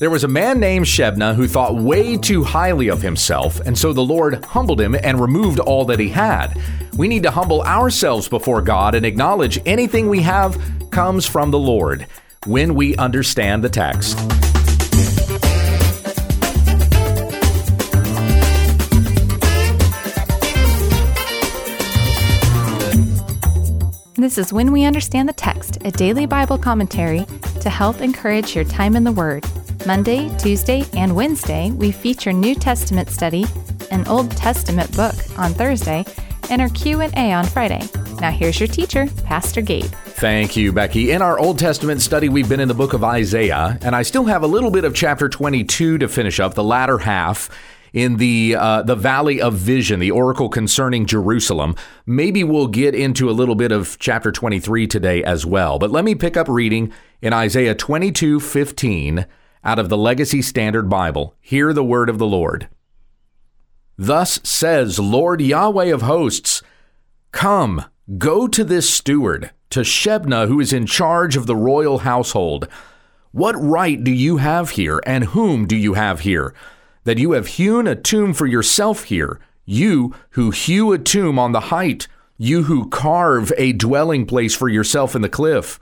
There was a man named Shebna who thought way too highly of himself, and so the Lord humbled him and removed all that he had. We need to humble ourselves before God and acknowledge anything we have comes from the Lord when we understand the text. This is When We Understand the Text, a daily Bible commentary to help encourage your time in the Word. Monday, Tuesday, and Wednesday, we feature New Testament study, an Old Testament book on Thursday, and our Q&A on Friday. Now here's your teacher, Pastor Gabe. Thank you, Becky. In our Old Testament study, we've been in the book of Isaiah, and I still have a little bit of chapter 22 to finish up, the latter half in the uh, the Valley of Vision, the oracle concerning Jerusalem. Maybe we'll get into a little bit of chapter 23 today as well. But let me pick up reading in Isaiah 22, 15 out of the Legacy Standard Bible. Hear the word of the Lord. Thus says Lord Yahweh of hosts, Come, go to this steward, to Shebna, who is in charge of the royal household. What right do you have here, and whom do you have here? That you have hewn a tomb for yourself here, you who hew a tomb on the height, you who carve a dwelling place for yourself in the cliff.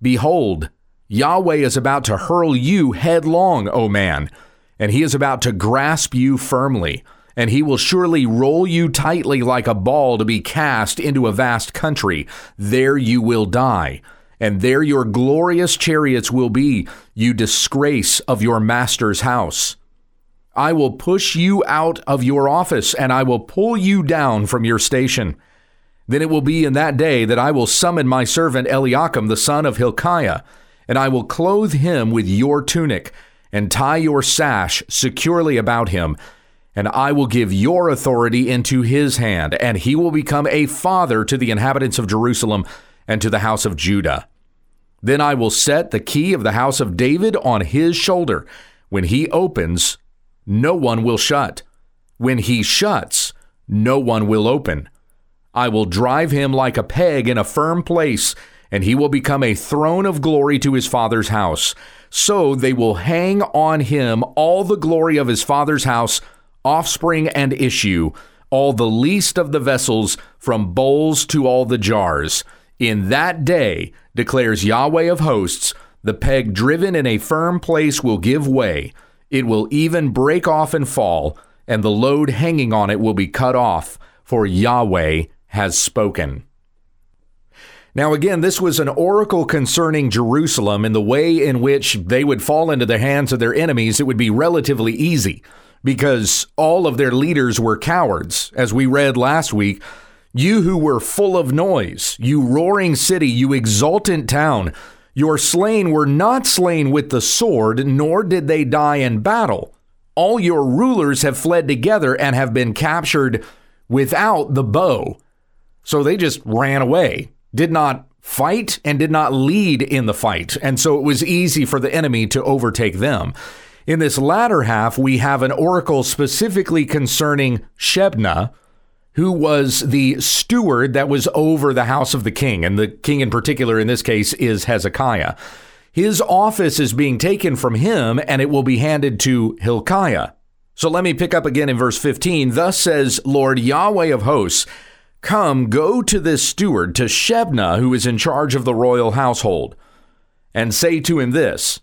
Behold, Yahweh is about to hurl you headlong, O man, and he is about to grasp you firmly, and he will surely roll you tightly like a ball to be cast into a vast country. There you will die, and there your glorious chariots will be, you disgrace of your master's house. I will push you out of your office, and I will pull you down from your station. Then it will be in that day that I will summon my servant Eliakim, the son of Hilkiah and I will clothe him with your tunic, and tie your sash securely about him. And I will give your authority into his hand, and he will become a father to the inhabitants of Jerusalem and to the house of Judah. Then I will set the key of the house of David on his shoulder. When he opens, no one will shut. When he shuts, no one will open. I will drive him like a peg in a firm place and he will become a throne of glory to his father's house. So they will hang on him all the glory of his father's house, offspring and issue, all the least of the vessels, from bowls to all the jars. In that day, declares Yahweh of hosts, the peg driven in a firm place will give way. It will even break off and fall, and the load hanging on it will be cut off, for Yahweh has spoken. Now, again, this was an oracle concerning Jerusalem and the way in which they would fall into the hands of their enemies. It would be relatively easy because all of their leaders were cowards. As we read last week, you who were full of noise, you roaring city, you exultant town, your slain were not slain with the sword, nor did they die in battle. All your rulers have fled together and have been captured without the bow. So they just ran away did not fight and did not lead in the fight. And so it was easy for the enemy to overtake them. In this latter half, we have an oracle specifically concerning Shebna, who was the steward that was over the house of the king. And the king, in particular, in this case, is Hezekiah. His office is being taken from him and it will be handed to Hilkiah. So let me pick up again in verse 15. Thus says Lord Yahweh of hosts, Come, go to this steward, to Shebna, who is in charge of the royal household, and say to him this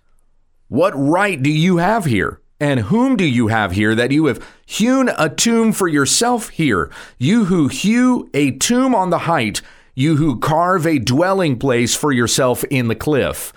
What right do you have here? And whom do you have here that you have hewn a tomb for yourself here? You who hew a tomb on the height, you who carve a dwelling place for yourself in the cliff.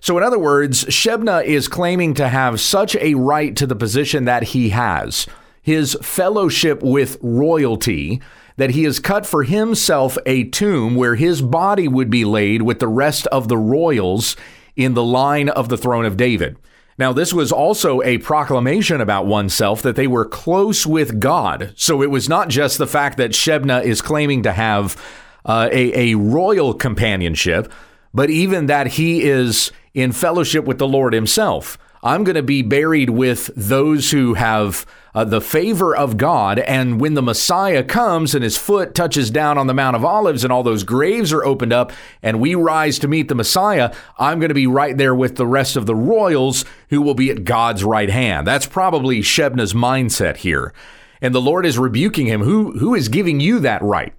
So, in other words, Shebna is claiming to have such a right to the position that he has, his fellowship with royalty that he has cut for himself a tomb where his body would be laid with the rest of the royals in the line of the throne of David. Now, this was also a proclamation about oneself that they were close with God. So it was not just the fact that Shebna is claiming to have uh, a, a royal companionship, but even that he is in fellowship with the Lord himself. I'm going to be buried with those who have uh, the favor of God. And when the Messiah comes and his foot touches down on the Mount of Olives and all those graves are opened up and we rise to meet the Messiah, I'm going to be right there with the rest of the royals who will be at God's right hand. That's probably Shebna's mindset here. And the Lord is rebuking him. Who, who is giving you that right?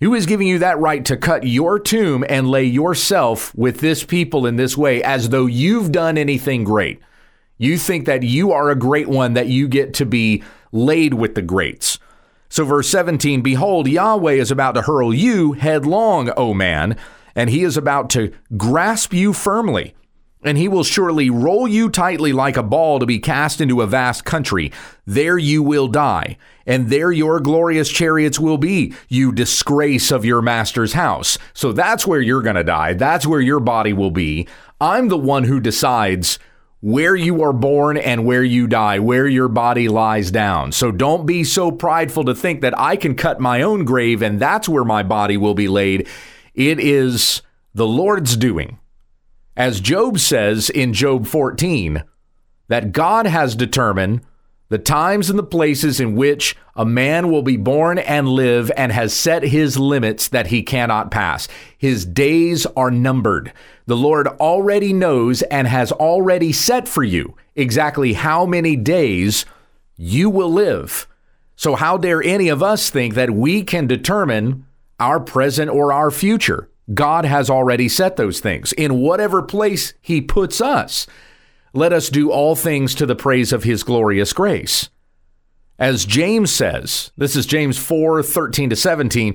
Who is giving you that right to cut your tomb and lay yourself with this people in this way as though you've done anything great? You think that you are a great one, that you get to be laid with the greats. So, verse 17 Behold, Yahweh is about to hurl you headlong, O man, and he is about to grasp you firmly. And he will surely roll you tightly like a ball to be cast into a vast country. There you will die, and there your glorious chariots will be, you disgrace of your master's house. So that's where you're going to die. That's where your body will be. I'm the one who decides where you are born and where you die, where your body lies down. So don't be so prideful to think that I can cut my own grave and that's where my body will be laid. It is the Lord's doing. As Job says in Job 14, that God has determined the times and the places in which a man will be born and live and has set his limits that he cannot pass. His days are numbered. The Lord already knows and has already set for you exactly how many days you will live. So, how dare any of us think that we can determine our present or our future? God has already set those things in whatever place He puts us let us do all things to the praise of his glorious grace. As James says, this is James 4 13 to 17.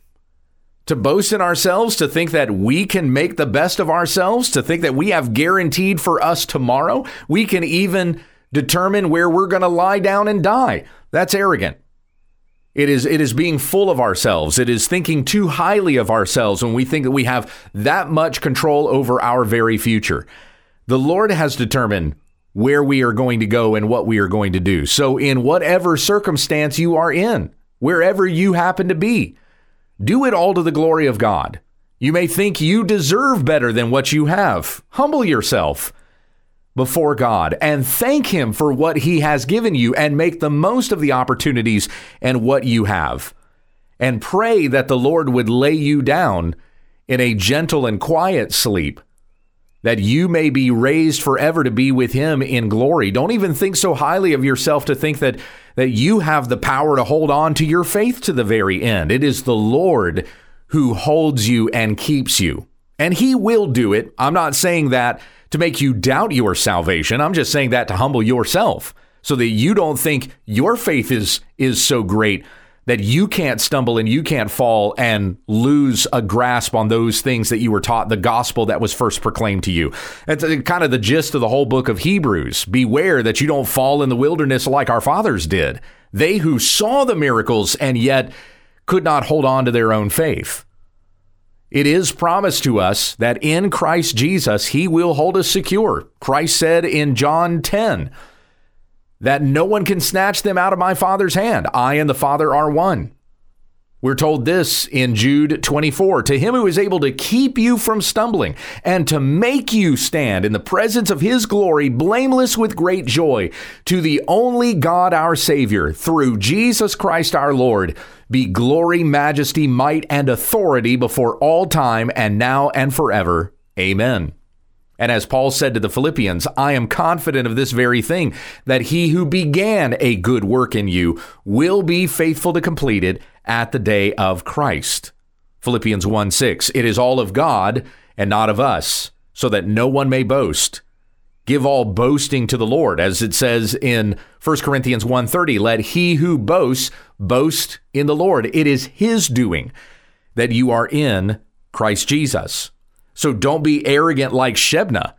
To boast in ourselves, to think that we can make the best of ourselves, to think that we have guaranteed for us tomorrow, we can even determine where we're going to lie down and die. That's arrogant. It is it is being full of ourselves. It is thinking too highly of ourselves when we think that we have that much control over our very future. The Lord has determined where we are going to go and what we are going to do. So, in whatever circumstance you are in, wherever you happen to be, do it all to the glory of God. You may think you deserve better than what you have. Humble yourself before God and thank Him for what He has given you and make the most of the opportunities and what you have. And pray that the Lord would lay you down in a gentle and quiet sleep that you may be raised forever to be with him in glory. Don't even think so highly of yourself to think that that you have the power to hold on to your faith to the very end. It is the Lord who holds you and keeps you. And he will do it. I'm not saying that to make you doubt your salvation. I'm just saying that to humble yourself so that you don't think your faith is is so great that you can't stumble and you can't fall and lose a grasp on those things that you were taught, the gospel that was first proclaimed to you. That's uh, kind of the gist of the whole book of Hebrews. Beware that you don't fall in the wilderness like our fathers did. They who saw the miracles and yet could not hold on to their own faith. It is promised to us that in Christ Jesus, he will hold us secure. Christ said in John 10, that no one can snatch them out of my Father's hand. I and the Father are one. We're told this in Jude 24 To him who is able to keep you from stumbling and to make you stand in the presence of his glory, blameless with great joy, to the only God our Savior, through Jesus Christ our Lord, be glory, majesty, might, and authority before all time and now and forever. Amen. And as Paul said to the Philippians, I am confident of this very thing, that he who began a good work in you will be faithful to complete it at the day of Christ. Philippians 1 6. It is all of God and not of us, so that no one may boast. Give all boasting to the Lord, as it says in 1 Corinthians 1:30, let he who boasts boast in the Lord. It is his doing that you are in Christ Jesus. So don't be arrogant like Shebna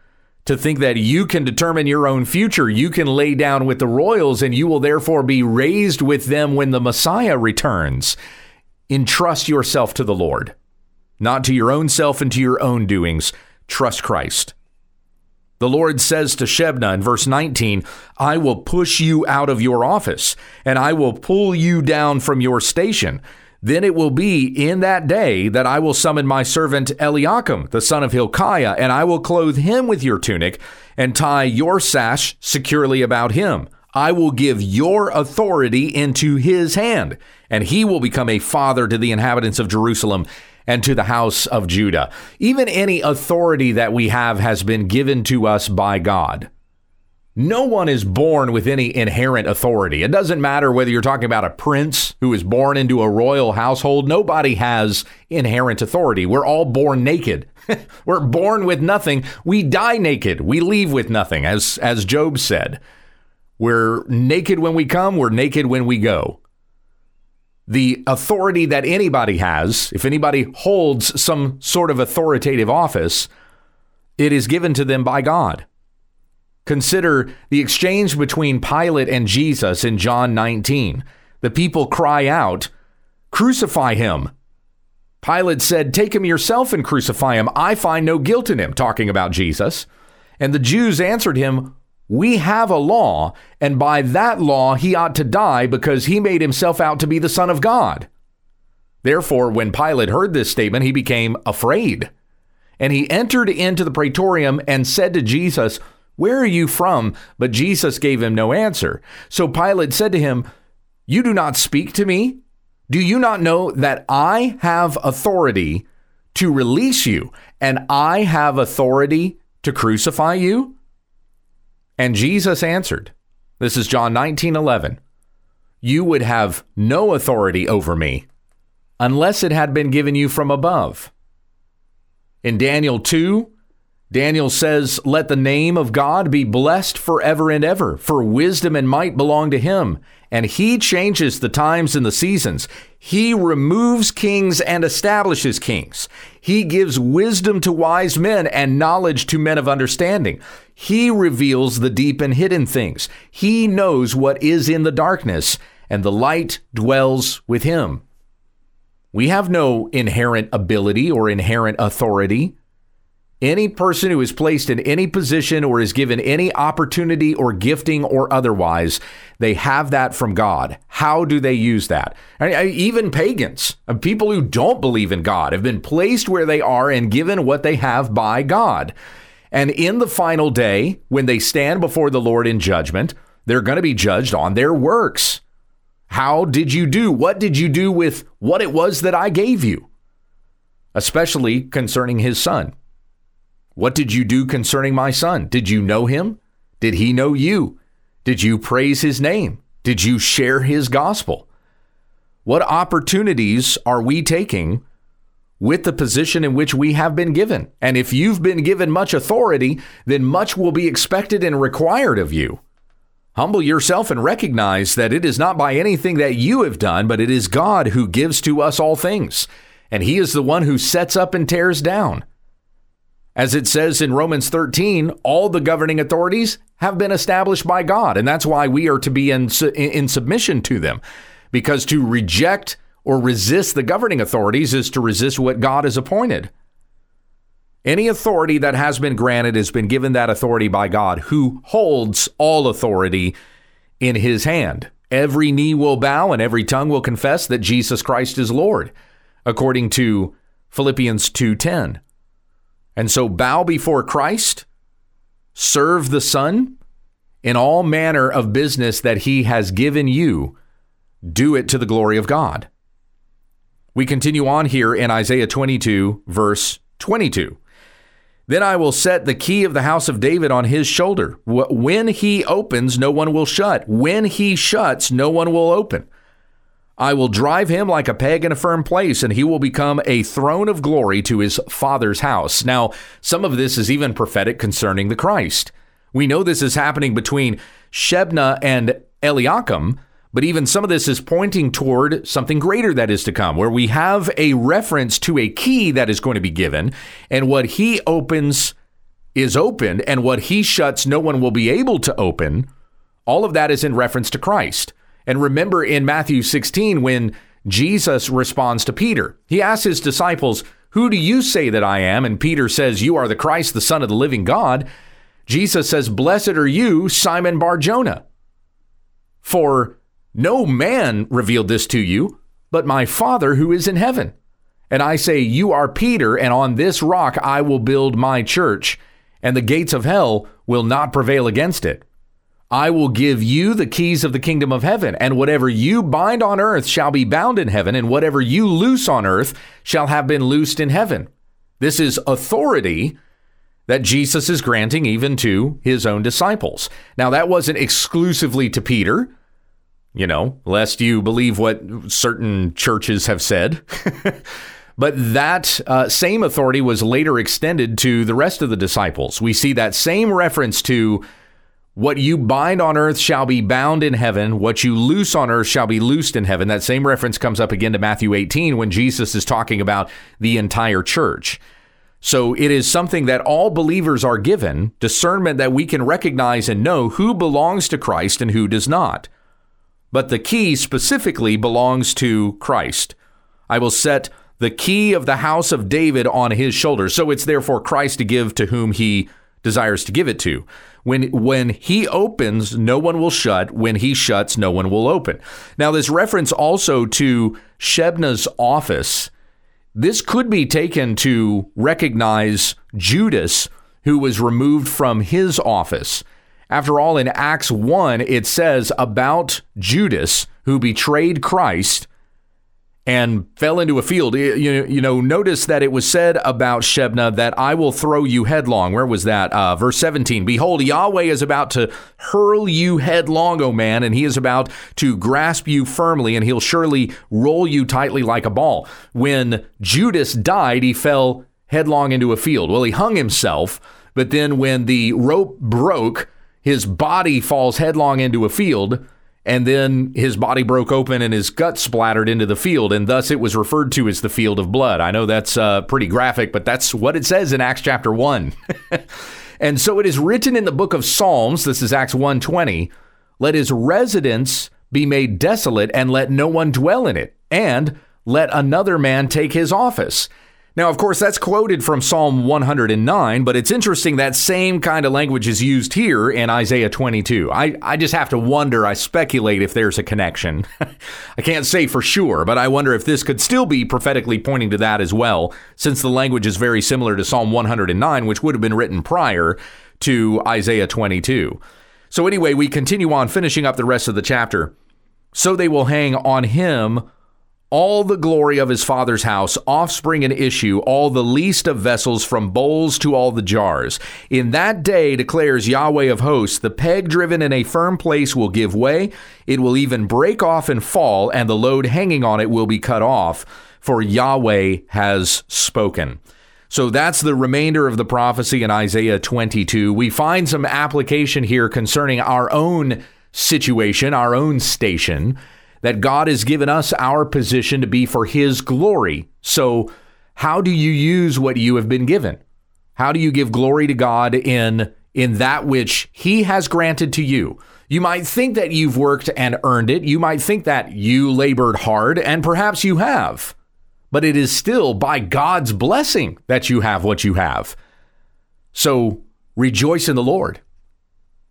to think that you can determine your own future. You can lay down with the royals and you will therefore be raised with them when the Messiah returns. Entrust yourself to the Lord, not to your own self and to your own doings. Trust Christ. The Lord says to Shebna in verse 19, I will push you out of your office, and I will pull you down from your station. Then it will be in that day that I will summon my servant Eliakim, the son of Hilkiah, and I will clothe him with your tunic and tie your sash securely about him. I will give your authority into his hand, and he will become a father to the inhabitants of Jerusalem and to the house of Judah. Even any authority that we have has been given to us by God. No one is born with any inherent authority. It doesn't matter whether you're talking about a prince who is born into a royal household. Nobody has inherent authority. We're all born naked. We're born with nothing. We die naked. We leave with nothing, as, as Job said. We're naked when we come, we're naked when we go the authority that anybody has, if anybody holds some sort of authoritative office, it is given to them by God. Consider the exchange between Pilate and Jesus in John 19. The people cry out, Crucify him. Pilate said, Take him yourself and crucify him. I find no guilt in him, talking about Jesus. And the Jews answered him, we have a law, and by that law he ought to die because he made himself out to be the Son of God. Therefore, when Pilate heard this statement, he became afraid. And he entered into the praetorium and said to Jesus, Where are you from? But Jesus gave him no answer. So Pilate said to him, You do not speak to me? Do you not know that I have authority to release you, and I have authority to crucify you? And Jesus answered, This is John 19 11. You would have no authority over me unless it had been given you from above. In Daniel 2, Daniel says, Let the name of God be blessed forever and ever, for wisdom and might belong to him. And he changes the times and the seasons. He removes kings and establishes kings. He gives wisdom to wise men and knowledge to men of understanding. He reveals the deep and hidden things. He knows what is in the darkness, and the light dwells with him. We have no inherent ability or inherent authority. Any person who is placed in any position or is given any opportunity or gifting or otherwise, they have that from God. How do they use that? Even pagans, uh, people who don't believe in God, have been placed where they are and given what they have by God. And in the final day, when they stand before the Lord in judgment, they're going to be judged on their works. How did you do? What did you do with what it was that I gave you? Especially concerning his son. What did you do concerning my son? Did you know him? Did he know you? Did you praise his name? Did you share his gospel? What opportunities are we taking with the position in which we have been given? And if you've been given much authority, then much will be expected and required of you. Humble yourself and recognize that it is not by anything that you have done, but it is God who gives to us all things. And He is the one who sets up and tears down. As it says in Romans 13, all the governing authorities have been established by God, and that's why we are to be in, in submission to them. Because to reject or resist the governing authorities is to resist what God has appointed. Any authority that has been granted has been given that authority by God, who holds all authority in his hand. Every knee will bow and every tongue will confess that Jesus Christ is Lord, according to Philippians 2:10. And so bow before Christ, serve the Son in all manner of business that he has given you. Do it to the glory of God. We continue on here in Isaiah 22, verse 22. Then I will set the key of the house of David on his shoulder. When he opens, no one will shut. When he shuts, no one will open. I will drive him like a peg in a firm place, and he will become a throne of glory to his father's house. Now, some of this is even prophetic concerning the Christ. We know this is happening between Shebna and Eliakim, but even some of this is pointing toward something greater that is to come, where we have a reference to a key that is going to be given, and what he opens, is opened and what he shuts, no one will be able to open, all of that is in reference to Christ. And remember in Matthew 16, when Jesus responds to Peter, he asks his disciples, Who do you say that I am? And Peter says, You are the Christ, the Son of the living God. Jesus says, Blessed are you, Simon Bar Jonah. For no man revealed this to you, but my Father who is in heaven. And I say, You are Peter, and on this rock I will build my church, and the gates of hell will not prevail against it. I will give you the keys of the kingdom of heaven, and whatever you bind on earth shall be bound in heaven, and whatever you loose on earth shall have been loosed in heaven. This is authority that Jesus is granting even to his own disciples. Now, that wasn't exclusively to Peter, you know, lest you believe what certain churches have said. But that uh, same authority was later extended to the rest of the disciples. We see that same reference to what you bind on earth shall be bound in heaven. What you loose on earth shall be loosed in heaven. That same reference comes up again to Matthew 18 when Jesus is talking about the entire church. So it is something that all believers are given discernment that we can recognize and know who belongs to Christ and who does not. But the key specifically belongs to Christ. I will set the key of the house of David on his shoulders. So it's therefore Christ to give to whom he desires to give it to. When when he opens, no one will shut. When he shuts, no one will open. Now, this reference also to Shebna's office, this could be taken to recognize Judas, who was removed from his office. After all, in Acts 1, it says about Judas, who betrayed Christ and fell into a field. You, you know, notice that it was said about Shebna that I will throw you headlong. Where was that? Uh, verse 17. Behold, Yahweh is about to hurl you headlong, O man, and he is about to grasp you firmly, and he'll surely roll you tightly like a ball. When Judas died, he fell headlong into a field. Well, he hung himself, but then when the rope broke, his body falls headlong into a field and then his body broke open and his gut splattered into the field, and thus it was referred to as the field of blood. I know that's uh, pretty graphic, but that's what it says in Acts chapter 1. and so it is written in the book of Psalms, this is Acts 1:20, let his residence be made desolate and let no one dwell in it, and let another man take his office. Now, of course, that's quoted from Psalm 109, but it's interesting that same kind of language is used here in Isaiah 22. I, I just have to wonder, I speculate if there's a connection. I can't say for sure, but I wonder if this could still be prophetically pointing to that as well, since the language is very similar to Psalm 109, which would have been written prior to Isaiah 22. So, anyway, we continue on finishing up the rest of the chapter. So they will hang on him all the glory of his father's house, offspring and issue, all the least of vessels, from bowls to all the jars. In that day, declares Yahweh of hosts, the peg driven in a firm place will give way, it will even break off and fall, and the load hanging on it will be cut off, for Yahweh has spoken. So that's the remainder of the prophecy in Isaiah 22. We find some application here concerning our own situation, our own station that God has given us our position to be for His glory. So, how do you use what you have been given? How do you give glory to God in in that which He has granted to you? You might think that you've worked and earned it. You might think that you labored hard, and perhaps you have. But it is still by God's blessing that you have what you have. So rejoice in the Lord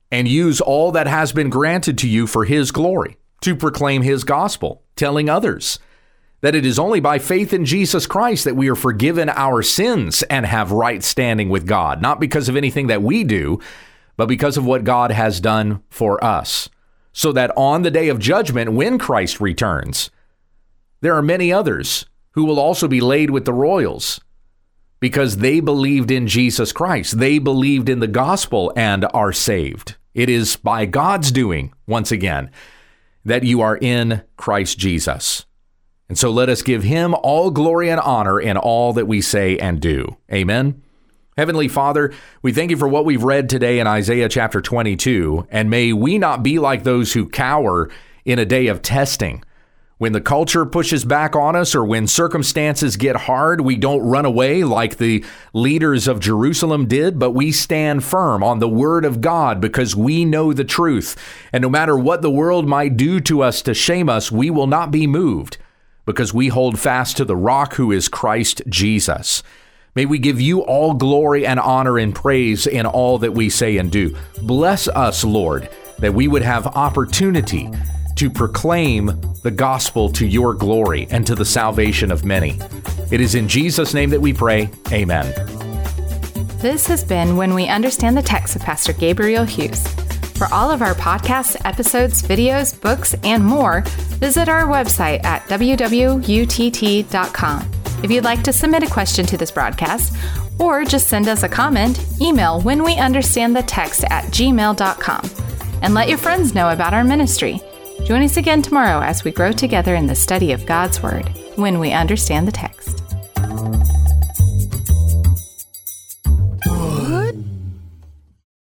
and use all that has been granted to you for His glory to proclaim his gospel, telling others that it is only by faith in Jesus Christ that we are forgiven our sins and have right standing with God, not because of anything that we do, but because of what God has done for us. So that on the day of judgment, when Christ returns, there are many others who will also be laid with the royals because they believed in Jesus Christ. They believed in the gospel and are saved. It is by God's doing, once again, that you are in Christ Jesus. And so let us give him all glory and honor in all that we say and do. Amen. Heavenly Father, we thank you for what we've read today in Isaiah chapter 22, and may we not be like those who cower in a day of testing When the culture pushes back on us or when circumstances get hard, we don't run away like the leaders of Jerusalem did, but we stand firm on the word of God because we know the truth. And no matter what the world might do to us to shame us, we will not be moved because we hold fast to the rock who is Christ Jesus. May we give you all glory and honor and praise in all that we say and do. Bless us, Lord, that we would have opportunity to proclaim the gospel to your glory and to the salvation of many. It is in Jesus' name that we pray. Amen. This has been When We Understand the Text with Pastor Gabriel Hughes. For all of our podcasts, episodes, videos, books, and more, visit our website at wwutt.com. If you'd like to submit a question to this broadcast, or just send us a comment, email when we understand the text at gmail.com and let your friends know about our ministry. Join us again tomorrow as we grow together in the study of God's Word when we understand the text.